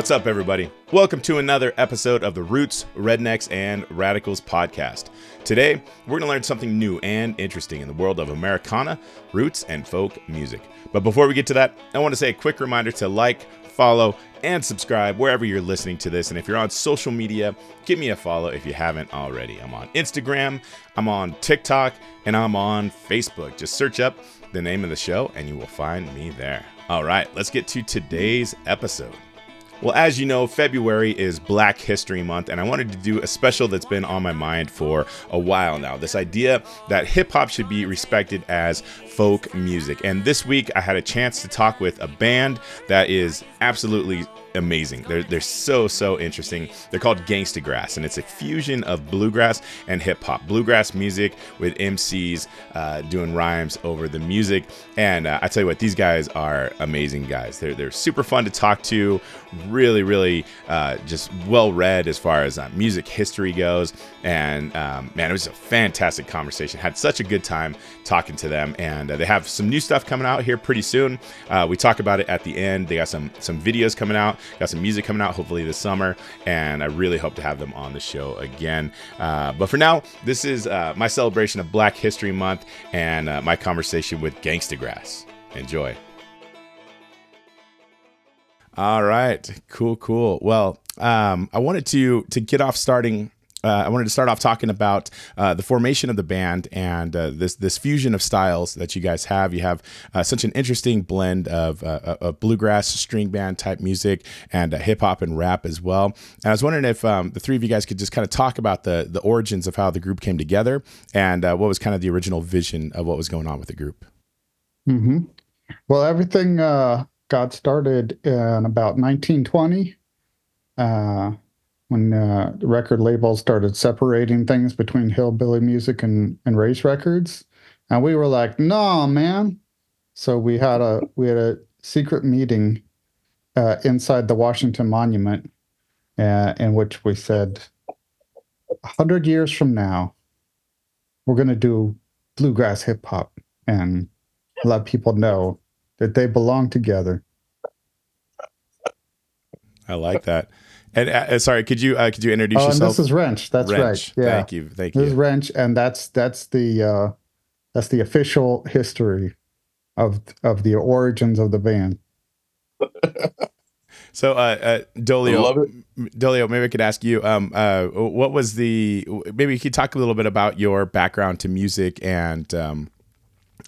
what's up, everybody? Welcome to another episode of the Roots, Rednecks, and Radicals podcast. Today, we're going to learn something new and interesting in the world of Americana, roots, and folk music. But before we get to that, I want to say a quick reminder to like, follow, and subscribe wherever you're listening to this. And if you're on social media, give me a follow if you haven't already. I'm on Instagram, I'm on TikTok, and I'm on Facebook. Just search up the name of the show and you will find me there. All right, let's get to today's episode. Well, as you know, February is Black History Month, and I wanted to do a special that's been on my mind for a while now. This idea that hip hop should be respected as folk music. And this week, I had a chance to talk with a band that is absolutely amazing. They're, they're so, so interesting. They're called Gangstagrass, and it's a fusion of bluegrass and hip hop. Bluegrass music with MCs uh, doing rhymes over the music. And uh, I tell you what, these guys are amazing guys. They're, they're super fun to talk to, really, really uh, just well read as far as uh, music history goes. And um, man, it was a fantastic conversation. Had such a good time talking to them. And uh, they have some new stuff coming out here pretty soon. Uh, we talk about it at the end. They got some, some videos coming out. Got some music coming out hopefully this summer, and I really hope to have them on the show again. Uh, but for now, this is uh, my celebration of Black History Month and uh, my conversation with Gangstagrass. Enjoy. All right, cool, cool. Well, um, I wanted to to get off starting uh, I wanted to start off talking about uh, the formation of the band and uh, this this fusion of styles that you guys have. You have uh, such an interesting blend of, uh, of bluegrass, string band type music, and uh, hip hop and rap as well. And I was wondering if um, the three of you guys could just kind of talk about the the origins of how the group came together and what was kind of the original vision of what was going on with the group. Mm-hmm. Well, everything got started in about 1920 when uh, record labels started separating things between hillbilly music and, and race records. And we were like, no, man. So we had a we had a secret meeting uh, inside the Washington Monument uh, in which we said, hundred years from now, we're going to do bluegrass hip hop and let people know that they belong together. I like that. And uh, sorry, could you uh, could you introduce oh, yourself? this is Wrench. That's Wrench. right. Yeah. Thank you. Thank you. This is Wrench, and that's that's the uh, that's the official history of of the origins of the band. so, uh, uh, Dolio, Dolio, maybe I could ask you, um, uh, what was the? Maybe you could talk a little bit about your background to music and um,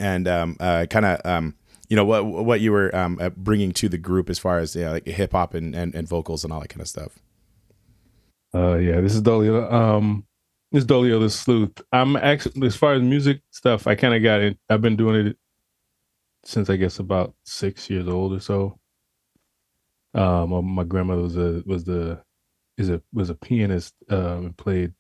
and um, uh, kind of um, you know what what you were um, uh, bringing to the group as far as like hip hop and, and, and vocals and all that kind of stuff. Uh, yeah, this is Dolio. Um, this is Dolio the Sleuth. I'm actually as far as music stuff, I kind of got it. I've been doing it since I guess about six years old or so. Um, my grandmother was a was the is a was a pianist uh, and played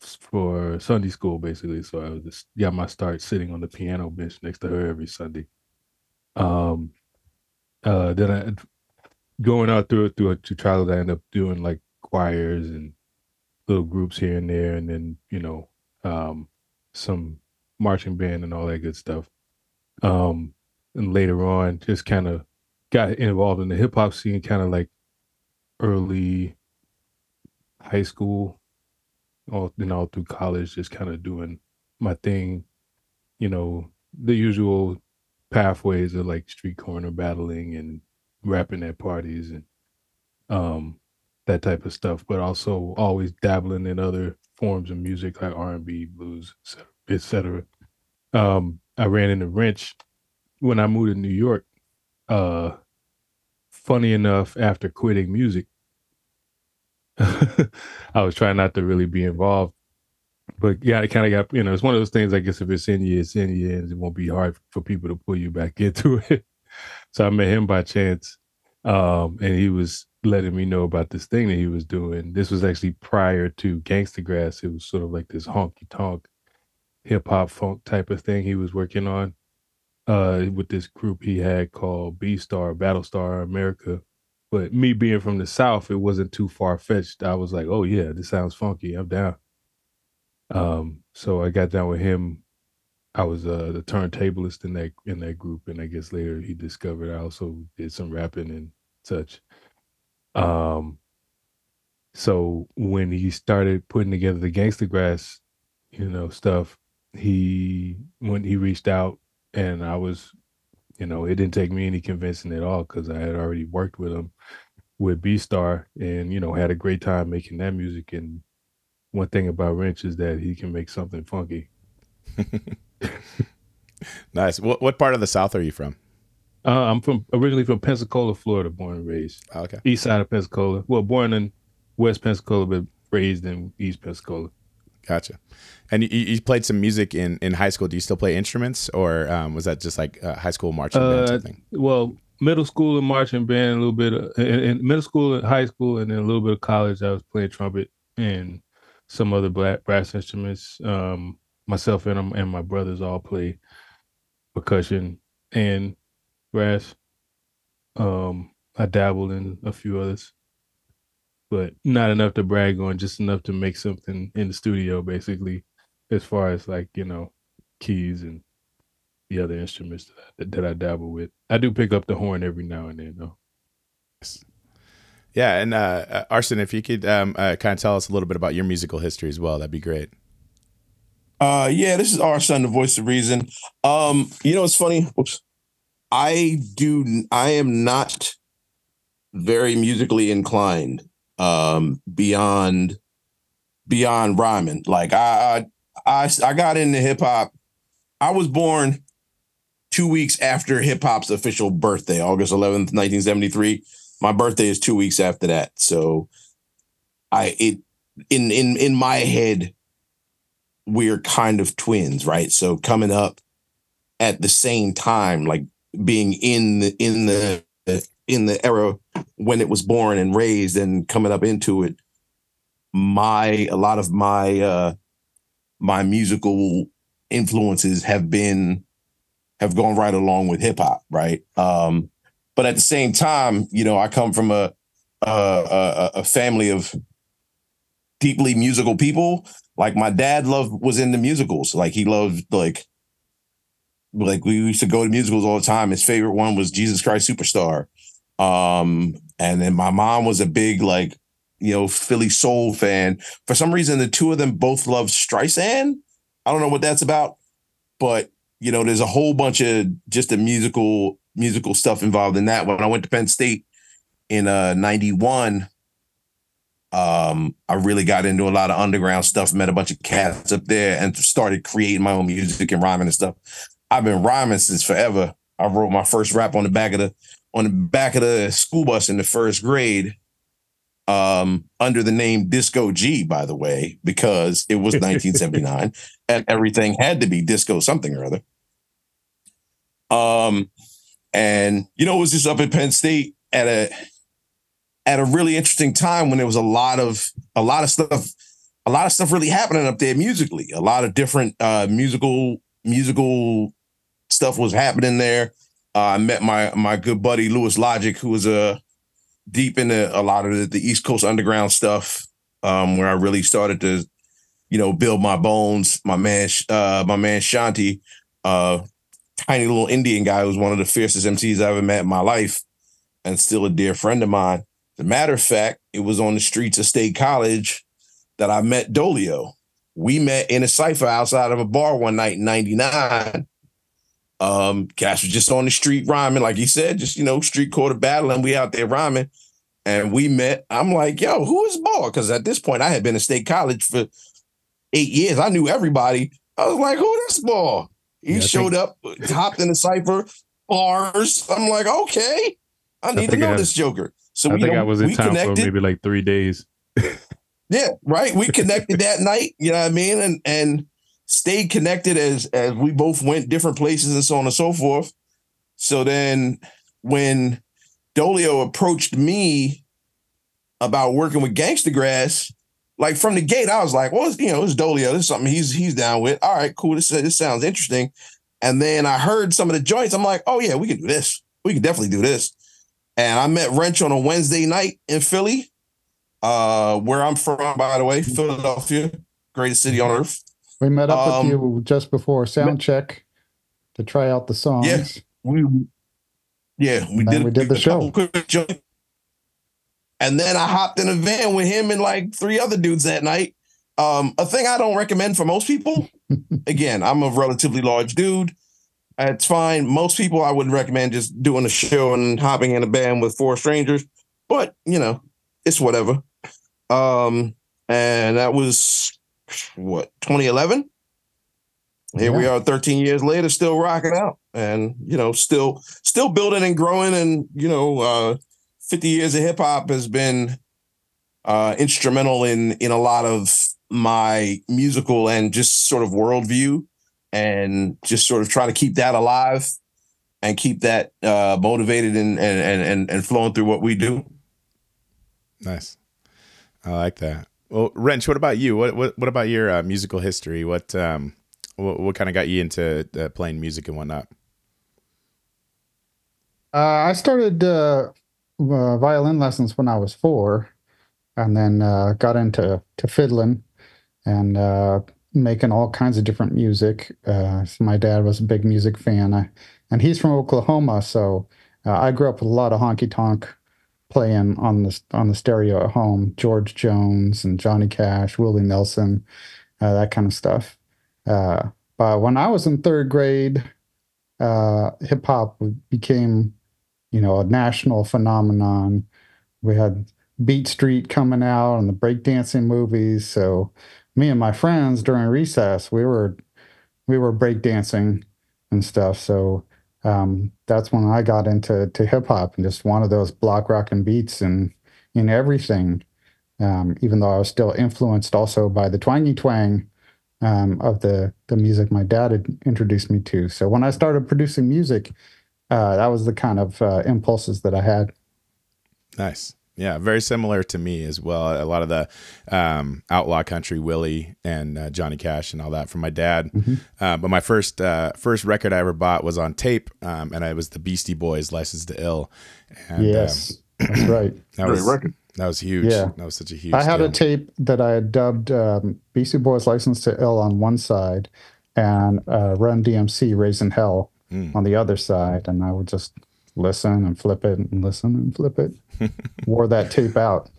for Sunday school basically. So I was just got my start sitting on the piano bench next to her every Sunday. Um, uh, then I going out through through to childhood, I end up doing like choirs and little groups here and there, and then you know, um, some marching band and all that good stuff. Um, and later on, just kind of got involved in the hip hop scene, kind of like early high school, all then all through college, just kind of doing my thing. You know, the usual pathways of like street corner battling and rapping at parties and um that type of stuff, but also always dabbling in other forms of music like R and B, blues, etc. Um, I ran into Wrench when I moved to New York. Uh, funny enough, after quitting music, I was trying not to really be involved but yeah, it kind of got you know it's one of those things. I guess if it's in you, it's in you, and it won't be hard for people to pull you back into it. so I met him by chance, um, and he was letting me know about this thing that he was doing. This was actually prior to Gangstagrass. It was sort of like this honky tonk, hip hop funk type of thing he was working on uh, with this group he had called B Star Battlestar America. But me being from the South, it wasn't too far fetched. I was like, oh yeah, this sounds funky. I'm down. Um, so I got down with him. I was uh, the turntablist in that in that group, and I guess later he discovered I also did some rapping and such. Um, so when he started putting together the Gangstagrass, you know, stuff, he when he reached out and I was, you know, it didn't take me any convincing at all because I had already worked with him with B Star and you know had a great time making that music. And one thing about Wrench is that he can make something funky. nice. What what part of the South are you from? Uh, I'm from originally from Pensacola, Florida, born and raised. Oh, okay. East side of Pensacola. Well, born in West Pensacola, but raised in East Pensacola. Gotcha. And you, you played some music in, in high school. Do you still play instruments, or um, was that just like a high school marching band uh, thing? Well, middle school and marching band, a little bit of, in, in, middle school and high school, and then a little bit of college. I was playing trumpet and some other black brass instruments. Um, myself and and my brothers all play percussion and brass. Um, I dabbled in a few others, but not enough to brag on. Just enough to make something in the studio, basically, as far as like you know, keys and the other instruments that, that I dabble with. I do pick up the horn every now and then, though. Yeah, and uh, uh, Arson, if you could um, uh, kind of tell us a little bit about your musical history as well, that'd be great. Uh, yeah, this is Arson, the voice of reason. Um, you know, it's funny. Oops. I do. I am not very musically inclined. Um, beyond beyond rhyming. Like I I I, I got into hip hop. I was born two weeks after hip hop's official birthday, August 11th, 1973. My birthday is two weeks after that. So I it in in in my head, we're kind of twins, right? So coming up at the same time, like being in the in the in the era when it was born and raised and coming up into it, my a lot of my uh my musical influences have been have gone right along with hip hop, right? Um, but at the same time, you know, I come from a a, a, a family of deeply musical people. Like my dad loved was into musicals. Like he loved like like we used to go to musicals all the time. His favorite one was Jesus Christ Superstar. Um, and then my mom was a big like you know Philly soul fan. For some reason, the two of them both love Streisand. I don't know what that's about, but you know, there's a whole bunch of just the musical musical stuff involved in that. When I went to Penn State in uh 91, um, I really got into a lot of underground stuff, met a bunch of cats up there, and started creating my own music and rhyming and stuff. I've been rhyming since forever. I wrote my first rap on the back of the on the back of the school bus in the first grade um, under the name Disco G, by the way, because it was 1979 and everything had to be disco something or other. Um, and you know, it was just up at Penn State at a at a really interesting time when there was a lot of a lot of stuff, a lot of stuff really happening up there musically. A lot of different uh, musical musical stuff was happening there. Uh, I met my my good buddy Lewis Logic, who was a uh, deep into a lot of the, the East Coast underground stuff, um, where I really started to, you know, build my bones. My man, uh, my man Shanti, uh, tiny little Indian guy who's one of the fiercest MCs I ever met in my life, and still a dear friend of mine. As a matter of fact, it was on the streets of State College that I met Dolio. We met in a cipher outside of a bar one night in '99 um, Cash was just on the street rhyming, like he said, just you know, street quarter battling. we out there rhyming. And we met. I'm like, yo, who is Ball? Because at this point, I had been in state college for eight years. I knew everybody. I was like, who this Ball? He yeah, showed think- up, hopped in the cipher, bars. I'm like, okay, I need I to know I, this Joker. So I we, think I was in town connected. for maybe like three days. yeah, right. We connected that night. You know what I mean? And and stayed connected as as we both went different places and so on and so forth. So then when Dolio approached me about working with Gangstagrass, like from the gate, I was like, well, you know, it's Dolio. This is something he's he's down with. All right, cool. This this sounds interesting. And then I heard some of the joints. I'm like, oh yeah, we can do this. We can definitely do this. And I met Wrench on a Wednesday night in Philly, uh, where I'm from, by the way, Philadelphia, greatest city on earth. We met up um, with you just before sound check to try out the songs. Yeah, we yeah we did we did the show. And then I hopped in a van with him and like three other dudes that night. Um, a thing I don't recommend for most people. Again, I'm a relatively large dude. It's fine. Most people I wouldn't recommend just doing a show and hopping in a band with four strangers, but you know, it's whatever. Um, and that was what 2011. Here we are 13 years later, still rocking out and you know, still still building and growing. And you know, uh 50 years of hip hop has been uh instrumental in in a lot of my musical and just sort of worldview and just sort of trying to keep that alive and keep that uh motivated and and and and flowing through what we do. Nice. I like that. Well, Wrench, what about you? What what what about your uh, musical history? What um what, what kind of got you into uh, playing music and whatnot? Uh, I started uh, violin lessons when I was four, and then uh, got into to fiddling and uh, making all kinds of different music. Uh, so my dad was a big music fan, I, and he's from Oklahoma, so uh, I grew up with a lot of honky tonk playing on the on the stereo at home. George Jones and Johnny Cash, Willie Nelson, uh, that kind of stuff. But when I was in third grade, hip hop became, you know, a national phenomenon. We had Beat Street coming out and the breakdancing movies. So me and my friends during recess, we were we were breakdancing and stuff. So um, that's when I got into to hip hop and just wanted those block rocking beats and in everything. Um, even though I was still influenced also by the twangy twang um, of the the music my dad had introduced me to. So when I started producing music, uh, that was the kind of uh, impulses that I had. Nice. Yeah, very similar to me as well. A lot of the um, outlaw country, Willie and uh, Johnny Cash, and all that from my dad. Mm-hmm. Uh, but my first uh, first record I ever bought was on tape, um, and it was the Beastie Boys' "License to Ill." And, yes, um, that's right. That was record. that was huge. Yeah. that was such a huge. I had a tape that I had dubbed um, Beastie Boys License to Ill on one side and uh, Run DMC Raising Hell Mm. on the other side. And I would just listen and flip it and listen and flip it. Wore that tape out.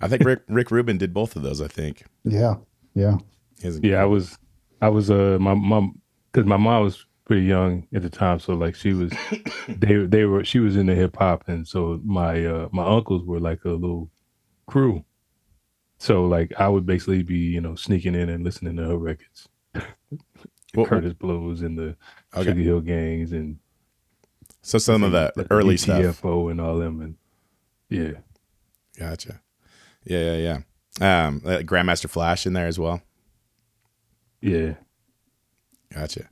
I think Rick Rick Rubin did both of those. I think. Yeah. Yeah. He has a- Yeah, I was, I was, uh, my mom, because my mom was pretty young at the time, so like she was, they they were, she was into hip hop, and so my uh my uncles were like a little crew, so like I would basically be you know sneaking in and listening to her records, What- Kurtis Blows and the Okay. Sugar Hill Gangs and So some of the like early stuff. ETFO and all them, and yeah, Gotcha. Yeah, yeah, yeah. Um, uh, Grandmaster Flash in there as well. yeah. Gotcha.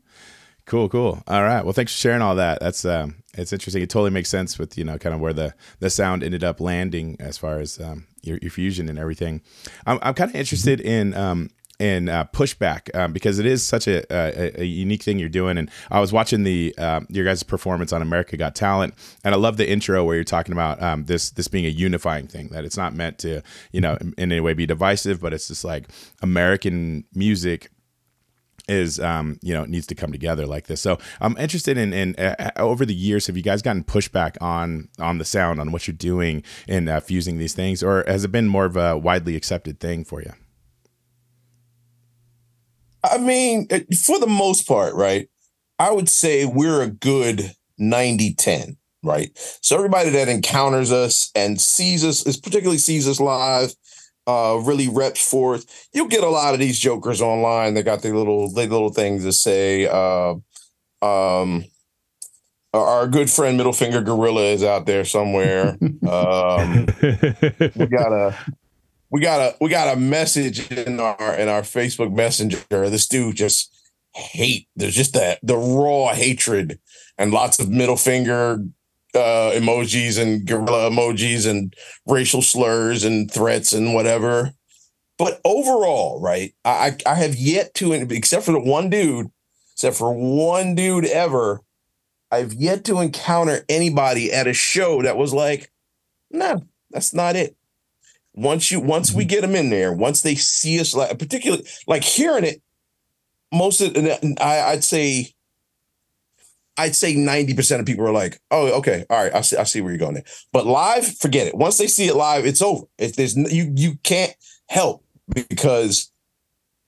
Cool, cool. All right. Well, thanks for sharing all that. That's um, it's interesting. It totally makes sense with you know kind of where the the sound ended up landing as far as um, your, your fusion and everything. I'm I'm kind of interested in um in uh, pushback um, because it is such a, a a unique thing you're doing. And I was watching the um, your guys' performance on America Got Talent, and I love the intro where you're talking about um, this this being a unifying thing that it's not meant to you know in, in any way be divisive, but it's just like American music is um you know needs to come together like this so i'm interested in in uh, over the years have you guys gotten pushback on on the sound on what you're doing in uh, fusing these things or has it been more of a widely accepted thing for you I mean, for the most part, right? I would say we're a good 90 10, right? So everybody that encounters us and sees us, is particularly sees us live, uh, really reps forth. You'll get a lot of these jokers online. They got their little their little things to say. Uh, um, our- our good friend Middle Finger Gorilla is out there somewhere. um, we got a we got a we got a message in our in our Facebook Messenger. This dude just hate. There's just that the raw hatred and lots of middle finger uh emojis and gorilla emojis and racial slurs and threats and whatever. But overall, right, I I have yet to, except for the one dude, except for one dude ever, I've yet to encounter anybody at a show that was like, no, that's not it once you once we mm-hmm. get them in there once they see us like particularly like hearing it most of I, i'd say I'd say 90% of people are like, oh, okay, all right, I see, I see where you're going there. But live, forget it. Once they see it live, it's over. If there's you you can't help because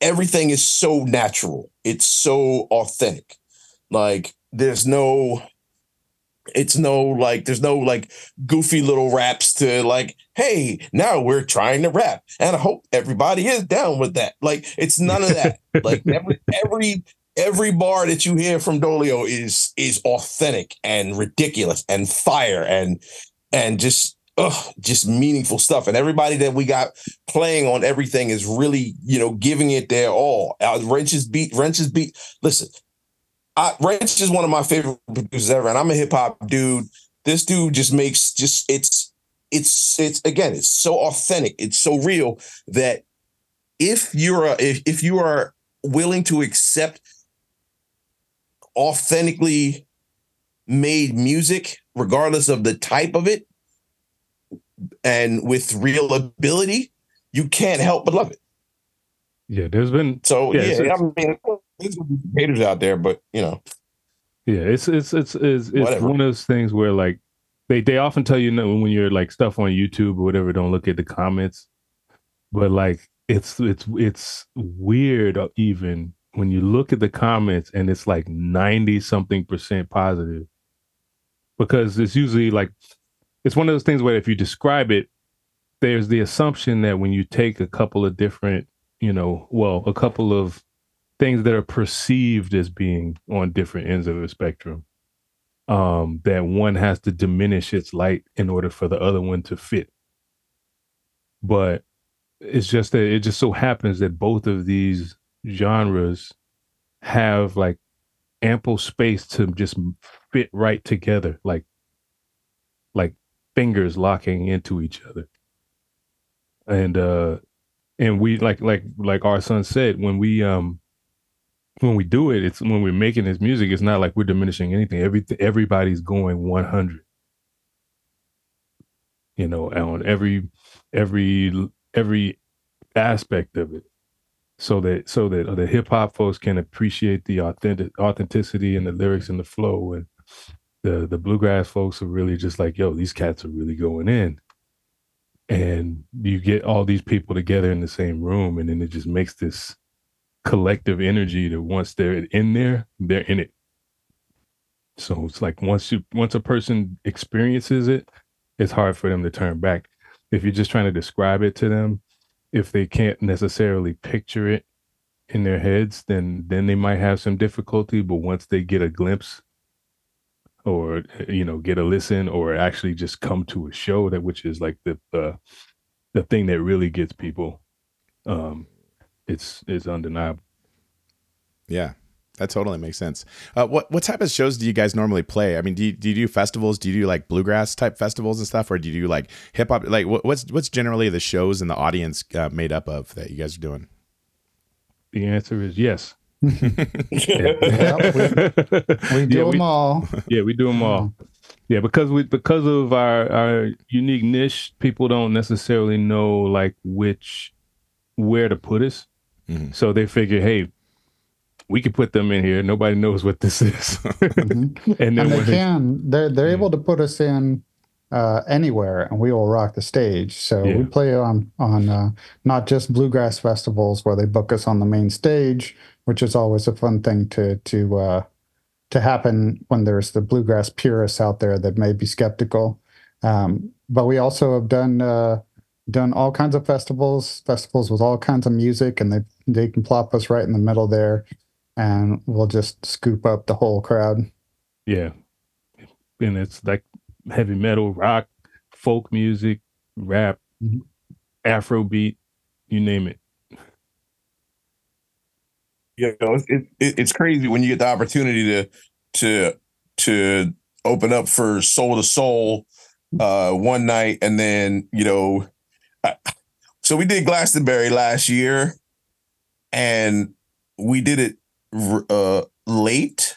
everything is so natural. It's so authentic. Like there's no it's no like there's no like goofy little raps to like hey now we're trying to rap. And i hope everybody is down with that. Like it's none of that. Like every every every bar that you hear from dolio is is authentic and ridiculous and fire and and just ugh, just meaningful stuff. And everybody that we got playing on everything is really you know giving it their all. Uh, Wrench's beat Wrench's beat listen I, Wrench is one of my favorite producers ever, and I'm a hip hop dude. This dude just makes just it's it's it's again it's so authentic, it's so real that if you're a, if if you are willing to accept authentically made music, regardless of the type of it, and with real ability, you can't help but love it. Yeah, there's been So Yeah, yeah, I mean, there's haters out there, but you know, Yeah, it's it's it's it's, it's Whatever. one of those things where like they they often tell you no, when you're like stuff on YouTube or whatever, don't look at the comments. But like it's it's it's weird even when you look at the comments and it's like 90 something percent positive. Because it's usually like it's one of those things where if you describe it, there's the assumption that when you take a couple of different, you know, well, a couple of things that are perceived as being on different ends of the spectrum um that one has to diminish its light in order for the other one to fit. But it's just that it just so happens that both of these genres have like ample space to just fit right together like like fingers locking into each other. And uh and we like like like our son said when we um when we do it it's when we're making this music it's not like we're diminishing anything. Every everybody's going 100 you know on every every every aspect of it. So that so that the hip hop folks can appreciate the authentic authenticity and the lyrics and the flow. And the the bluegrass folks are really just like yo these cats are really going in. And you get all these people together in the same room and then it just makes this collective energy that once they're in there they're in it. So it's like once you once a person experiences it it's hard for them to turn back. If you're just trying to describe it to them if they can't necessarily picture it in their heads then then they might have some difficulty but once they get a glimpse or you know get a listen or actually just come to a show that which is like the the thing that really gets people um it's it's undeniable Yeah, that totally makes sense. Uh, what what type of shows do you guys normally play? I mean, do you, do you do festivals? Do you do like bluegrass type festivals and stuff, or do you do like hip hop? Like, what, what's what's generally the shows and the audience uh, made up of that you guys are doing? the answer is yes Yeah, We do yeah, them we, all. yeah we do them all yeah because we because of our our unique niche people don't necessarily know like which where to put us Mhm. so they figure hey we can put them in here nobody knows what this is Mhm. and then and they when they- can. They're they're Yeah. able to put us in uh, anywhere, and we will rock the stage. So we play on on uh, not just bluegrass festivals where they book us on the main stage, which is always a fun thing to to uh, to happen when there's the bluegrass purists out there that may be skeptical. Um, but we also have done uh, done all kinds of festivals, festivals with all kinds of music, and they they can plop us right in the middle there, and we'll just scoop up the whole crowd. Yeah. And it's like heavy metal, rock, folk music, rap, Mhm. Afrobeat, you name it. you know, it, it, it's crazy when you get the opportunity to to to open up for soul to soul uh one night and then you know I, so we did glastonbury last year and we did it uh late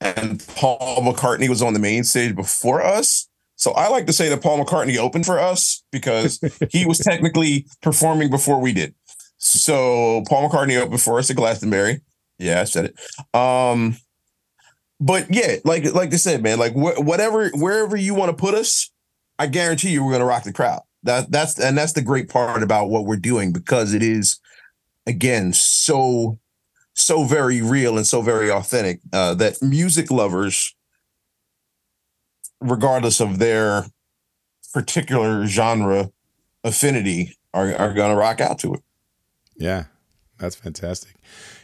and paul mccartney was on the main stage before us so i like to say that paul mccartney opened for us because he was technically performing before we did so Paul McCartney opened for us at Glastonbury. Yeah, I said it. Um, but yeah, like like I said, man, like wh- whatever wherever you want to put us, I guarantee you we're gonna rock the crowd. That that's and that's the great part about what we're doing because it is again so so very real and so very authentic uh, that music lovers, regardless of their particular genre affinity, are are gonna rock out to it. Yeah, that's fantastic.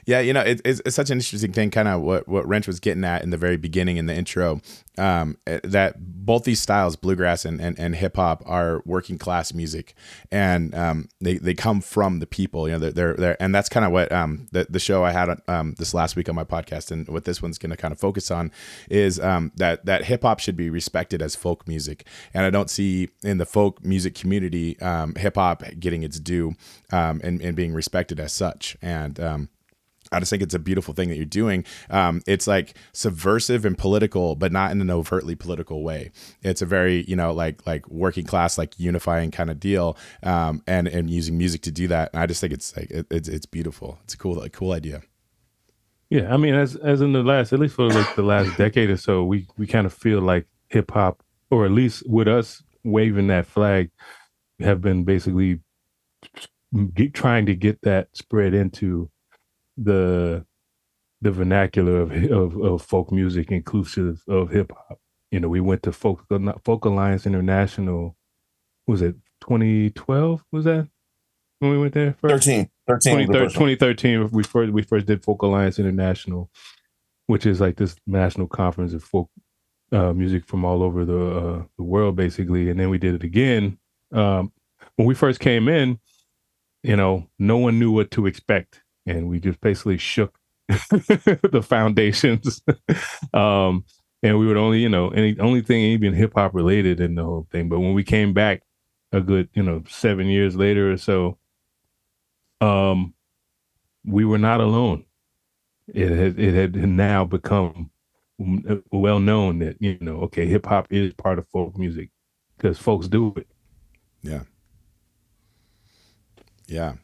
Yeah, you know, it, it's, it's such an interesting thing, kind of what, what Wrench was getting at in the very beginning in the intro, um, eh, that both these styles, bluegrass and, and, and hip hop, are working class music, and um, they, they come from the people. You know, they're they're, they're and that's kind of what um, the the show I had um, this last week on my podcast, and what this one's going to kind of focus on is um, that that hip hop should be respected as folk music, and I don't see in the folk music community um, hip hop getting its due um, and and being respected as such, and um, I just think it's a beautiful thing that you're doing. Um, it's like subversive and political, but not in an overtly political way. It's a very, you know, like like working class, like unifying kind of deal, um, and and using music to do that. And I just think it's like it, it's it's beautiful. It's a cool a cool idea. Yeah, I mean, as as in the last, at least for like the last decade or so, we we kind of feel like hip hop, or at least with us waving that flag, have been basically get, trying to get that spread into the the vernacular of, of, of folk music inclusive of hip hop. You know, we went to folk folk alliance international. Was it 2012? Was that when we went there? First? 13. 13 2013, we first we first did folk alliance international, which is like this national conference of folk uh, music from all over the uh, the world, basically. And then we did it again. Um, when we first came in, you know, no one knew what to expect and we just basically shook the foundations. um, and we would only, you know, any only thing even hip hop related in the whole thing. But when we came back a good, you know, seven years later or so, um, we were not alone. It had it had now become well known that you know, okay, hip hop is part of folk music because folks do it. Yeah. Yeah.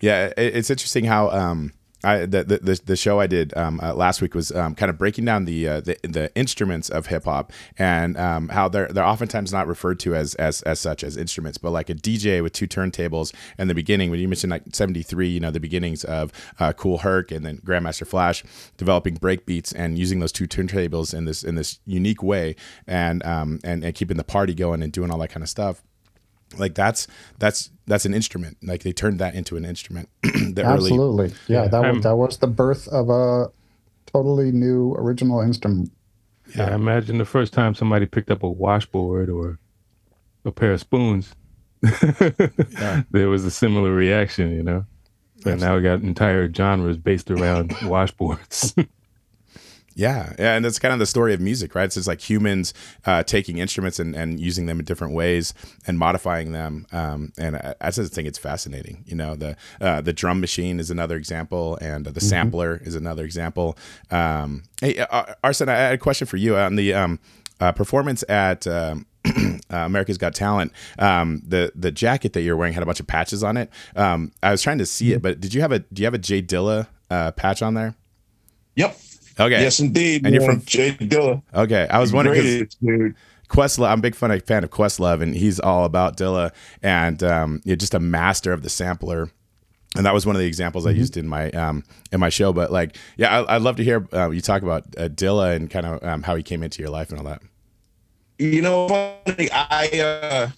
Yeah, it's interesting how um, I, the, the the show I did um, uh, last week was um, kind of breaking down the, uh, the, the instruments of hip hop and um, how they're they're oftentimes not referred to as as as such as instruments, but like a DJ with two turntables in the beginning. When you mentioned like '73, you know the beginnings of uh, Kool Herc and then Grandmaster Flash developing break beats and using those two turntables in this in this unique way and um, and and keeping the party going and doing all that kind of stuff like that's that's that's an instrument. Like they turned that into an instrument absolutely. Early, yeah, yeah, that was um, that was the birth of a totally new original instrument. Yeah, yeah imagine the first time somebody picked up a washboard or a pair of spoons yeah. there was a similar reaction you know? And now we got entire genres based around washboards yeah, yeah, and that's kind of the story of music, right? It's just like humans uh, taking instruments and, and using them in different ways and modifying them. Um, and I, I just think it's fascinating. You know, the uh, the drum machine is another example, and the mm-hmm. sampler is another example. Um, hey, uh, Arson, I had a question for you on the um, uh, performance at. Um, uh, America's Got Talent. Um, the the jacket that you're wearing had a bunch of patches on it. Um, I was trying to see it, mm-hmm. but did you have a do you have a J Dilla uh, patch on there? Yep. Okay. Yes, indeed. And man. you're from J Dilla. Okay, I was wondering because Questlove, I'm a big fan of, fan of Questlove, and he's all about Dilla, and um, you're just a master of the sampler. And that was one of the examples mm-hmm. I used in my um, in my show. But like, yeah, I, would love to hear uh, you talk about uh, Dilla and kind of um, how he came into your life and all that. You know, funny, I uh,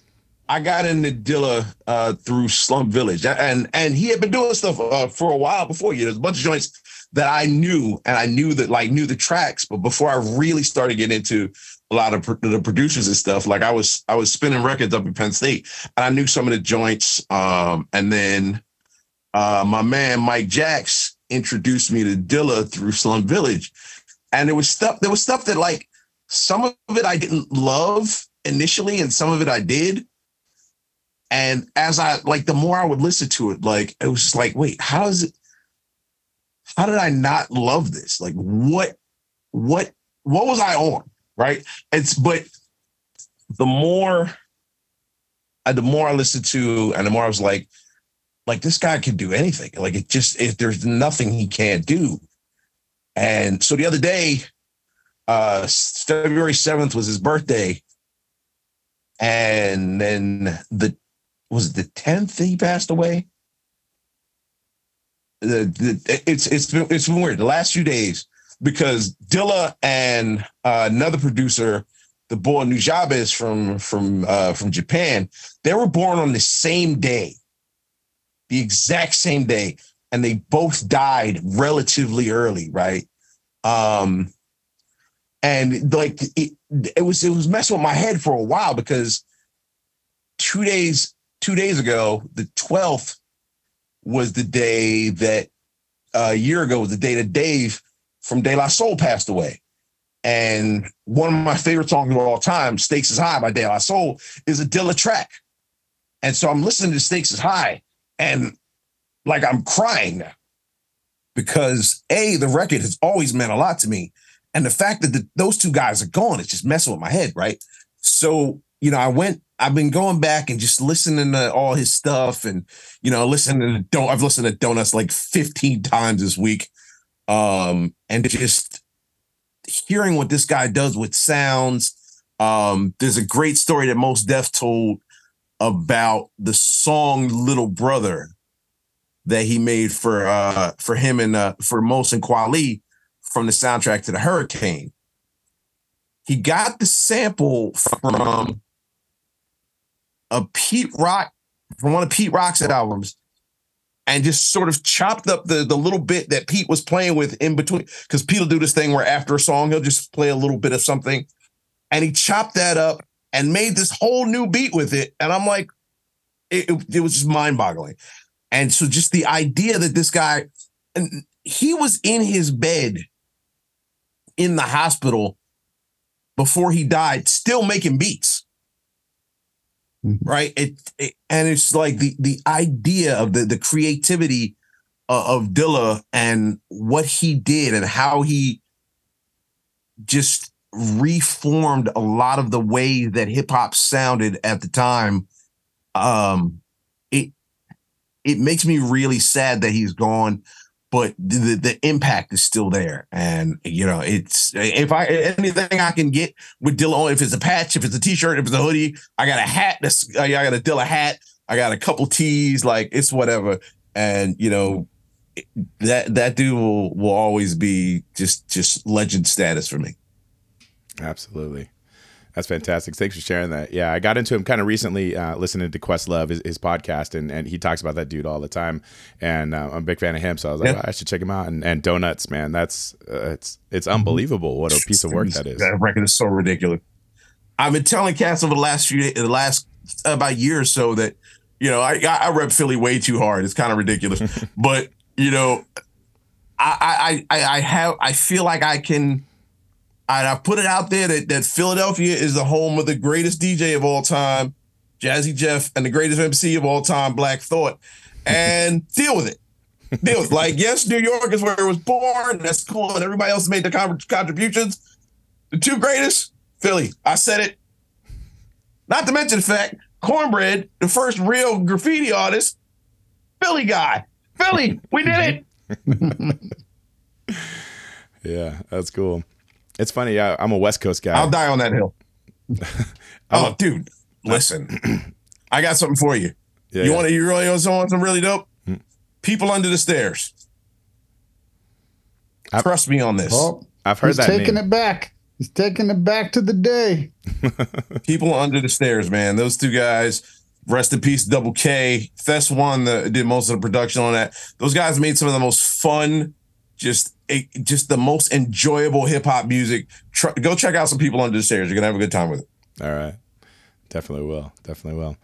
I got into Dilla uh, through Slum Village, and and he had been doing stuff uh, for a while before. You there's a bunch of joints that I knew, and I knew that like knew the tracks, but before I really started getting into a lot of the producers and stuff, like I was I was spinning records up in Penn State, and I knew some of the joints. Um, and then uh, my man Mike Jacks introduced me to Dilla through Slum Village, and there was stuff there was stuff that like some of it I didn't love initially, and some of it I did. And as I like, the more I would listen to it, like it was just like, wait, how is it? How did I not love this? Like what what what was I on? Right. It's but the more uh, the more I listened to and the more I was like, like this guy can do anything. Like it just if there's nothing he can't do. And so the other day, uh, February 7th was his birthday. And then the was it the 10th that he passed away? The, the it's it's been it's been weird the last few days because Dilla and uh, another producer, the boy Nujabes from from uh, from Japan, they were born on the same day, the exact same day, and they both died relatively early, right? Um, and like it, it was it was messing with my head for a while because two days two days ago, the twelfth was the day that uh, a year ago was the day that Dave from De La Soul passed away. And one of my favorite songs of all time, Stakes is High by De La Soul, is a Dilla track. And so I'm listening to Stakes is High and like I'm crying now because A, the record has always meant a lot to me. And the fact that the, those two guys are gone, it's just messing with my head, right? So, you know, I went, I've been going back and just listening to all his stuff and, you know, listening to, don't, I've listened to Donuts like 15 times this week. Um, and just hearing what this guy does with sounds. Um, there's a great story that Mos Def told about the song Little Brother that he made for uh for him and uh for Mos and Kweli from the soundtrack to the Hurricane. He got the sample from a Pete Rock from one of Pete Rock's albums and just sort of chopped up the the little bit that Pete was playing with in between. Because Pete will do this thing where after a song, he'll just play a little bit of something. And he chopped that up and made this whole new beat with it. And I'm like, it, it, it was just mind-boggling. And so just the idea that this guy, and he was in his bed in the hospital before he died, still making beats. Mhm. Right. It, it- and it's like the the idea of the the creativity of, of Dilla and what he did and how he just reformed a lot of the way that hip hop sounded at the time. Um, it it makes me really sad that he's gone, but the, the impact is still there. And you know, it's if I anything I can get with Dilla on, if it's a patch, if it's a t-shirt, if it's a hoodie, I got a hat. That's I got a Dilla hat. I got a couple tees. Like it's whatever. And you know, that that dude will will always be just just legend status for me. Absolutely. That's fantastic. Thanks for sharing that. Yeah, I got into him kind of recently, uh, listening to Questlove, his, his podcast, and, and he talks about that dude all the time. And uh, I'm a big fan of him, so I was like, Yeah. "Well, I should check him out. And, and Donuts, man, that's uh, it's it's unbelievable what a piece of work that is. That record is so ridiculous. I've been telling cats over the last few the last about year or so that you know I I, I rep Philly way too hard. It's kind of ridiculous, but you know I I I I have I feel like I can. And I put it out there that, that Philadelphia is the home of the greatest DJ of all time, Jazzy Jeff, and the greatest MC of all time, Black Thought, and deal with it. Deal with it. Like, yes, New York is where it was born. That's cool. And everybody else made their contributions. The two greatest, Philly. I said it. Not to mention the fact, Cornbread, the first real graffiti artist, Philly guy. Philly, we did it. Yeah, that's cool. It's funny. I, I'm a West Coast guy. I'll die on that hill. Oh, a- dude, listen. I got something for you. yeah, you yeah. want to? You really want something really dope? Hmm. People under the stairs. I- Trust me on this. Oh, I've heard he's that taking name. it back. He's taking it back to the day. People under the stairs, man. Those two guys. Rest in peace, Double K. Thes One that did most of the production on that. Those guys made some of the most fun, just just the most enjoyable hip hop music. Try, go check out some people under the stairs. You're gonna have a good time with it. All right. Definitely will. Definitely will.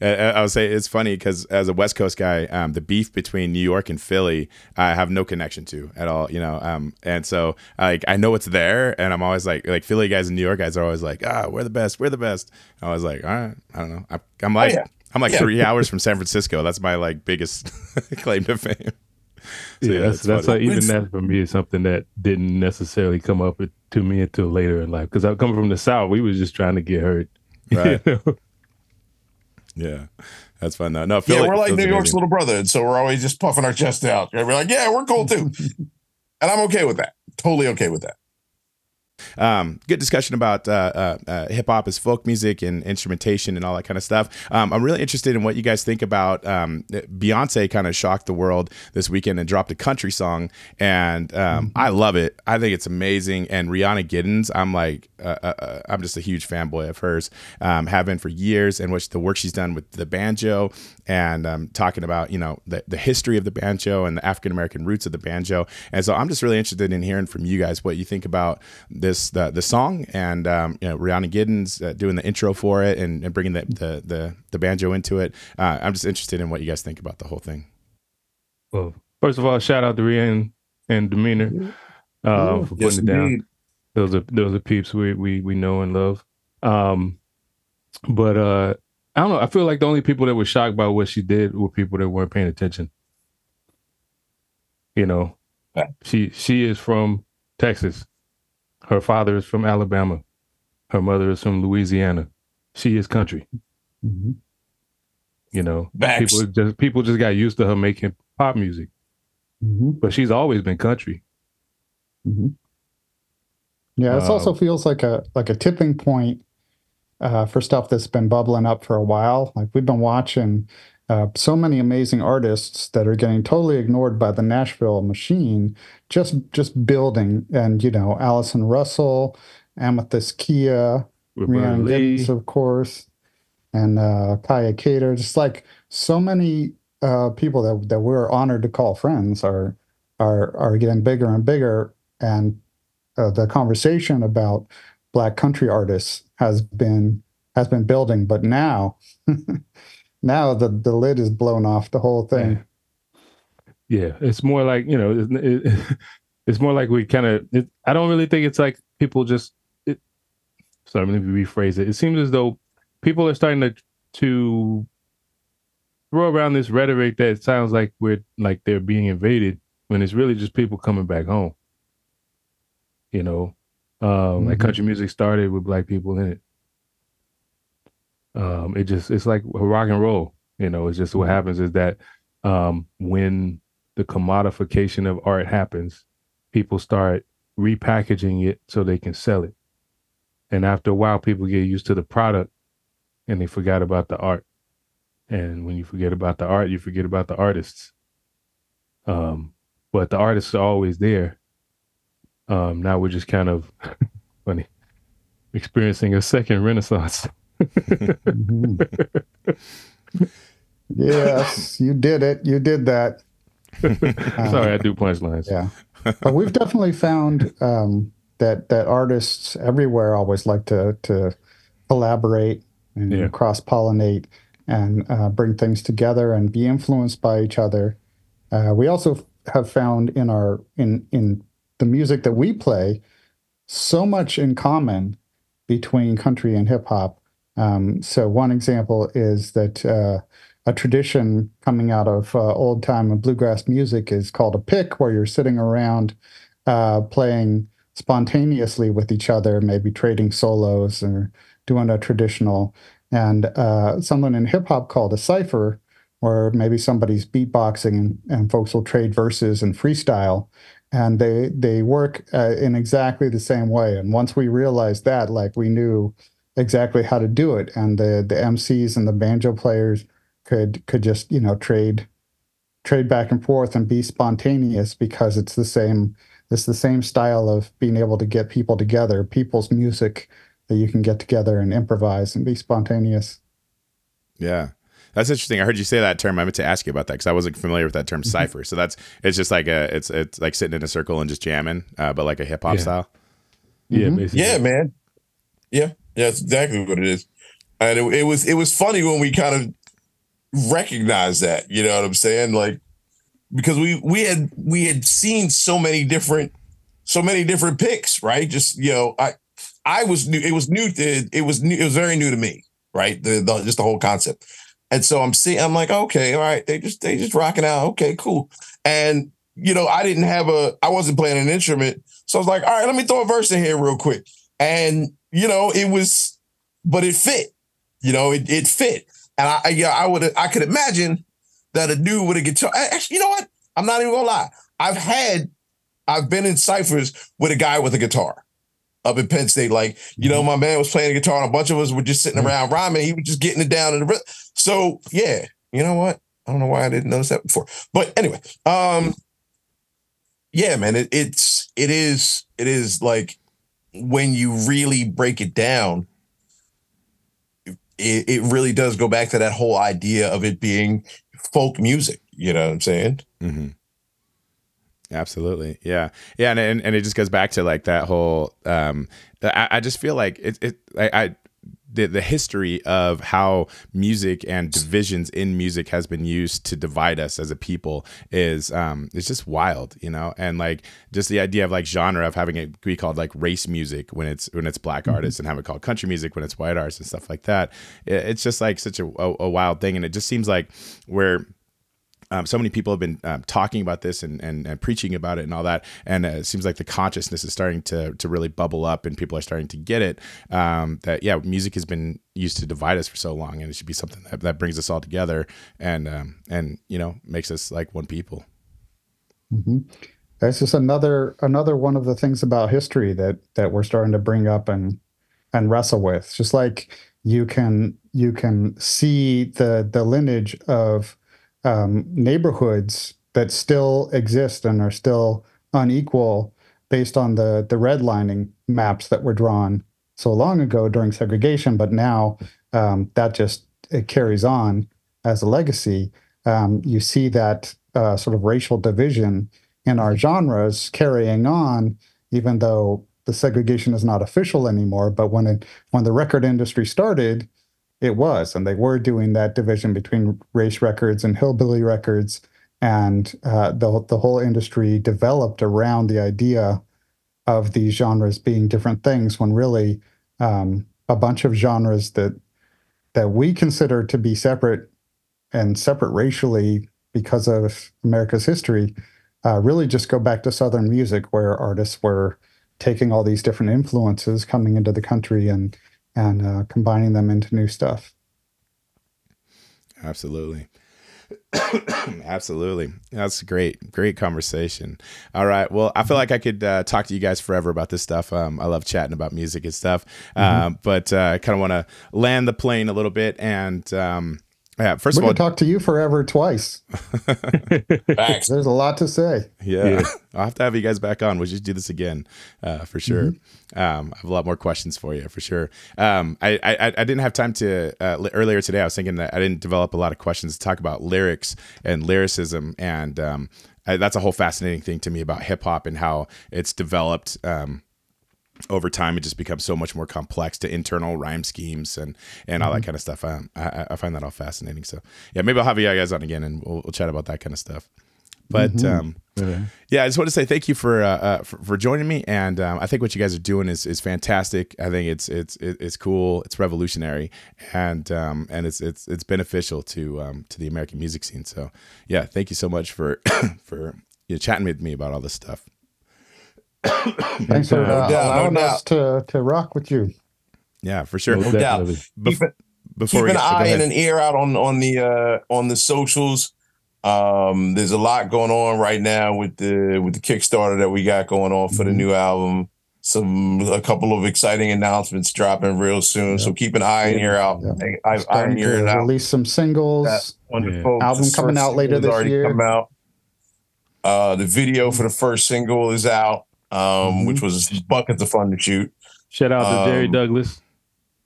I would say it's funny because as a West Coast guy, um, the beef between New York and Philly, I have no connection to at all. You know, um, and so like I know it's there, and I'm always like, like Philly guys and New York guys are always like, ah, we're the best, we're the best. I was like, all right, I don't know. I, I'm like, yeah. I'm like Yeah. three hours from San Francisco. That's my like biggest claim to fame. So, yeah, that's it's that's like, even that for me is something that didn't necessarily come up to me until later in life. Because I come from the South, we was just trying to get hurt. Right. You know? yeah, that's fun though. No, Philly, yeah, we're like Philly's New York's amazing. little brother, and so we're always just puffing our chest out. And we're like, yeah, we're cool too, and I'm okay with that. Totally okay with that. Um, good discussion about uh, uh, uh, hip hop as folk music and instrumentation and all that kind of stuff. Um, I'm really interested in what you guys think about um, Beyonce. Kind of shocked the world this weekend and dropped a country song, and um, I love it. I think it's amazing. And Rhiannon Giddens, I'm like, uh, uh, uh, I'm just a huge fanboy of hers. Um, have been for years, and what the work she's done with the banjo and um, talking about you know the, the history of the banjo and the African American roots of the banjo. And so I'm just really interested in hearing from you guys what you think about this the, the song and um, you know Rhiannon Giddens uh, doing the intro for it and, and bringing the, the, the the banjo into it. Uh, I'm just interested in what you guys think about the whole thing. Well, first of all, shout out to Rhiannon and Demeanor uh, for putting Yes, it down. indeed. Those are those are peeps we we we know and love. Um, but uh, I don't know. I feel like the only people that were shocked by what she did were people that weren't paying attention. You know, Right. she she is from Texas. Her father is from Alabama. Her mother is from Louisiana. She is country. Mhm. You know, Facts. people just people just got used to her making pop music, Mhm. but she's always been country. Mhm. Yeah, this also Um, feels like a like a tipping point uh, for stuff that's been bubbling up for a while. Like we've been watching uh, so many amazing artists that are getting totally ignored by the Nashville machine, just just building. And you know, Allison Russell, Amythyst Kiah, Rhiannon Lee. Of course, and uh, Kaia Kater. Just like so many uh, people that that we're honored to call friends are are are getting bigger and bigger, and uh, the conversation about black country artists has been has been building. But now, now the the lid is blown off the whole thing. Yeah, it's more like you know, it, it, it's more like we kind of. I don't really think it's like people just. It, sorry, let me rephrase it. It seems as though people are starting to to throw around this rhetoric that sounds like we're like they're being invaded when it's really just people coming back home. You know, um, like Mhm. country music started with black people in it. Um, it just it's like rock and roll. You know, it's just what happens is that um, when the commodification of art happens, people start repackaging it so they can sell it. And after a while, people get used to the product and they forgot about the art. And when you forget about the art, you forget about the artists. Um, but the artists are always there. Um, now we're just kind of funny experiencing a second renaissance. Mhm. yes, you did it. You did that. Sorry, I do punchlines. Yeah, but we've definitely found um, that that artists everywhere always like to to collaborate and Yeah. cross pollinate and uh, bring things together and be influenced by each other. Uh, we also have found in our in in the music that we play so much in common between country and hip hop. Um, so one example is that uh, a tradition coming out of uh, old time and bluegrass music is called a pick, where you're sitting around uh, playing spontaneously with each other, maybe trading solos or doing a traditional, and uh, something in hip hop called a cipher, where maybe somebody's beatboxing and, and folks will trade verses and freestyle. And they they work uh, in exactly the same way. And once we realized that, like we knew exactly how to do it, and the the MCs and the banjo players could could just you know trade trade back and forth and be spontaneous because it's the same it's the same style of being able to get people together people's music that you can get together and improvise and be spontaneous Yeah. That's interesting. I heard you say that term. I meant to ask you about that because I wasn't familiar with that term cipher. So that's it's just like a it's it's like sitting in a circle and just jamming, uh, but like a hip hop Yeah. style. Yeah, Mhm. Yeah, man. Yeah, yeah, that's exactly what it is. And it, it was it was funny when we kind of recognized that. You know what I'm saying? Like because we we had we had seen so many different so many different picks, right? Just you know, I I was new. It was new. To, it was new. It was very new to me, right? The, the just the whole concept. And so I'm seeing. I'm like, okay, all right. They just they just rocking out. Okay, cool. And you know, I didn't have a. I wasn't playing an instrument, so I was like, all right, let me throw a verse in here real quick. And you know, it was, but it fit. You know, it it fit. And I, yeah, I would I could imagine that a dude with a guitar. Actually, you know what? I'm not even gonna lie. I've had, I've been in ciphers with a guy with a guitar. Up in Penn State. Like, you know, my man was playing the guitar and a bunch of us were just sitting around rhyming. He was just getting it down in the rhythm. So yeah, you know what? I don't know why I didn't notice that before. But anyway, um, yeah, man, it, it's it is it is like when you really break it down, it, it really does go back to that whole idea of it being folk music. You know what I'm saying? Mm-hmm. Absolutely. Yeah. Yeah. And, and, and it just goes back to like that whole, um, I, I just feel like it, it, I, I the, the history of how music and divisions in music has been used to divide us as a people is um it's just wild you know and like just the idea of like genre of having it be called like race music when it's when it's black mm-hmm. artists and have it called country music when it's white artists and stuff like that it, it's just like such a, a, a wild thing and it just seems like we're um, so many people have been um, talking about this and, and, and, preaching about it and all that. And uh, it seems like the consciousness is starting to, to really bubble up and people are starting to get it. Um, that, yeah, music has been used to divide us for so long and it should be something that, that brings us all together and, um, and, you know, makes us like one people. Mm-hmm. That's just another, another one of the things about history that, that we're starting to bring up and, and wrestle with. Just like you can, you can see the, the lineage of, um, neighborhoods that still exist and are still unequal based on the the redlining maps that were drawn so long ago during segregation, but now um, that just it carries on as a legacy. Um, you see that uh, sort of racial division in our genres carrying on, even though the segregation is not official anymore. But when it when the record industry started, it was, and they were doing that division between race records and hillbilly records, and uh, the the whole industry developed around the idea of these genres being different things. When really, um, a bunch of genres that that we consider to be separate and separate racially because of America's history, uh, really just go back to Southern music, where artists were taking all these different influences coming into the country and and uh, combining them into new stuff. Absolutely. Absolutely. That's great. Great conversation. All right. Well, I feel like I could uh, talk to you guys forever about this stuff. Um, I love chatting about music and stuff. Mm-hmm. Um, but uh, I kind of want to land the plane a little bit and um, yeah, first we of all, talk to you forever twice. There's a lot to say. Yeah. yeah. I'll have to have you guys back on. We'll just do this again uh, for sure. Mm-hmm. Um, I have a lot more questions for you for sure. Um, I, I, I didn't have time to uh, earlier today. I was thinking that I didn't develop a lot of questions to talk about lyrics and lyricism, and um, I, that's a whole fascinating thing to me about hip hop and how it's developed. Um, over time it just becomes so much more complex to internal rhyme schemes and and all mm-hmm. that kind of stuff I, I, I find that all fascinating so yeah maybe i'll have you guys on again and we'll, we'll chat about that kind of stuff but mm-hmm. um, yeah. yeah. I just want to say thank you for uh, uh, for, for, joining me, and um, I think what you guys are doing is is fantastic. I think it's it's it's cool, it's revolutionary, and um, and it's it's it's beneficial to um, to the American music scene. So yeah, thank you so much for for you know, chatting with me about all this stuff. Thanks for uh, doubt, allowing no us to to rock with you. Yeah, for sure. No doubt. Bef- keep, before keep an eye and an ear out on on the uh, on the socials. Um, there's a lot going on right now with the with the Kickstarter that we got going on for mm-hmm. the new album. Some a couple of exciting announcements dropping real soon. Yep. So keep an eye and ear out. Yep. Eye, eye and ear out. Release some singles. Wonderful album coming out later this year. Come out. Uh, the video for the first single is out um, mm-hmm. which was buckets of fun to shoot. Shout out to um, Jerry Douglas.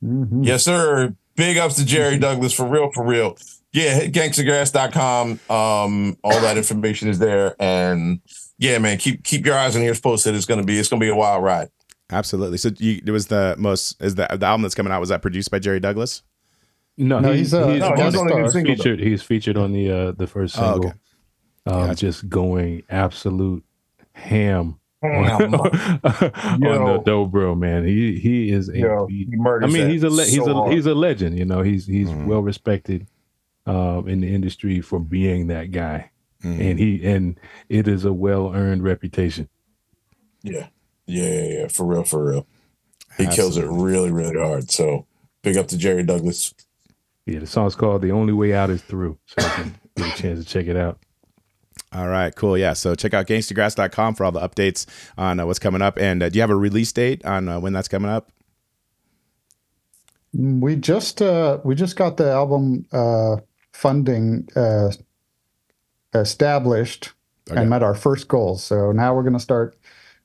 Mm-hmm. Yes, sir. Big ups to Jerry mm-hmm. Douglas for real, for real. Yeah, hit gangstagrass.com. Um, all that information is there. And yeah, man, keep keep your eyes and ears posted. It's gonna be it's gonna be a wild ride. Absolutely. So you, it was the most is the the album that's coming out was that produced by Jerry Douglas? No, no he's, uh, he's, no, he's, he's, he's featured. He's featured on the uh the first single. Oh, okay. um, gotcha. Just going absolute ham on the dobro man. He he is a yo, he I mean he's a le- he's a he's a legend. You know he's he's mm. well respected um, in the industry for being that guy, mm. and he and it is a well earned reputation. Yeah. yeah, yeah, yeah, for real, for real. He Absolutely. kills it really, really hard. So big up to Jerry Douglas. Yeah, the song's called "The Only Way Out Is Through," so you can get a chance to check it out. All right, cool. Yeah, so check out gangstagrass.com for all the updates on uh, what's coming up. And uh, do you have a release date on uh, when that's coming up? We just uh, we just got the album uh, funding uh, established Okay. and met our first goals. So now we're going to start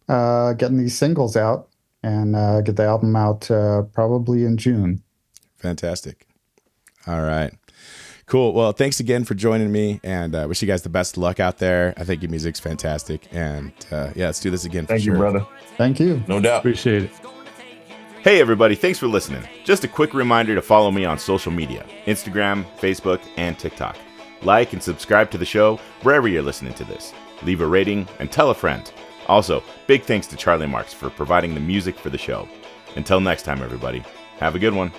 uh, getting these singles out and uh, get the album out uh, probably in June. Fantastic. All right. Cool. Well, thanks again for joining me, and uh, wish you guys the best of luck out there. I think your music's fantastic, and uh, yeah, let's do this again. For Thank sure. you, brother. Thank you. No doubt. Appreciate it. Hey, everybody, thanks for listening. Just a quick reminder to follow me on social media Instagram, Facebook, and TikTok. Like and subscribe to the show wherever you're listening to this. Leave a rating and tell a friend. Also, big thanks to Charlie Marks for providing the music for the show. Until next time, everybody, have a good one.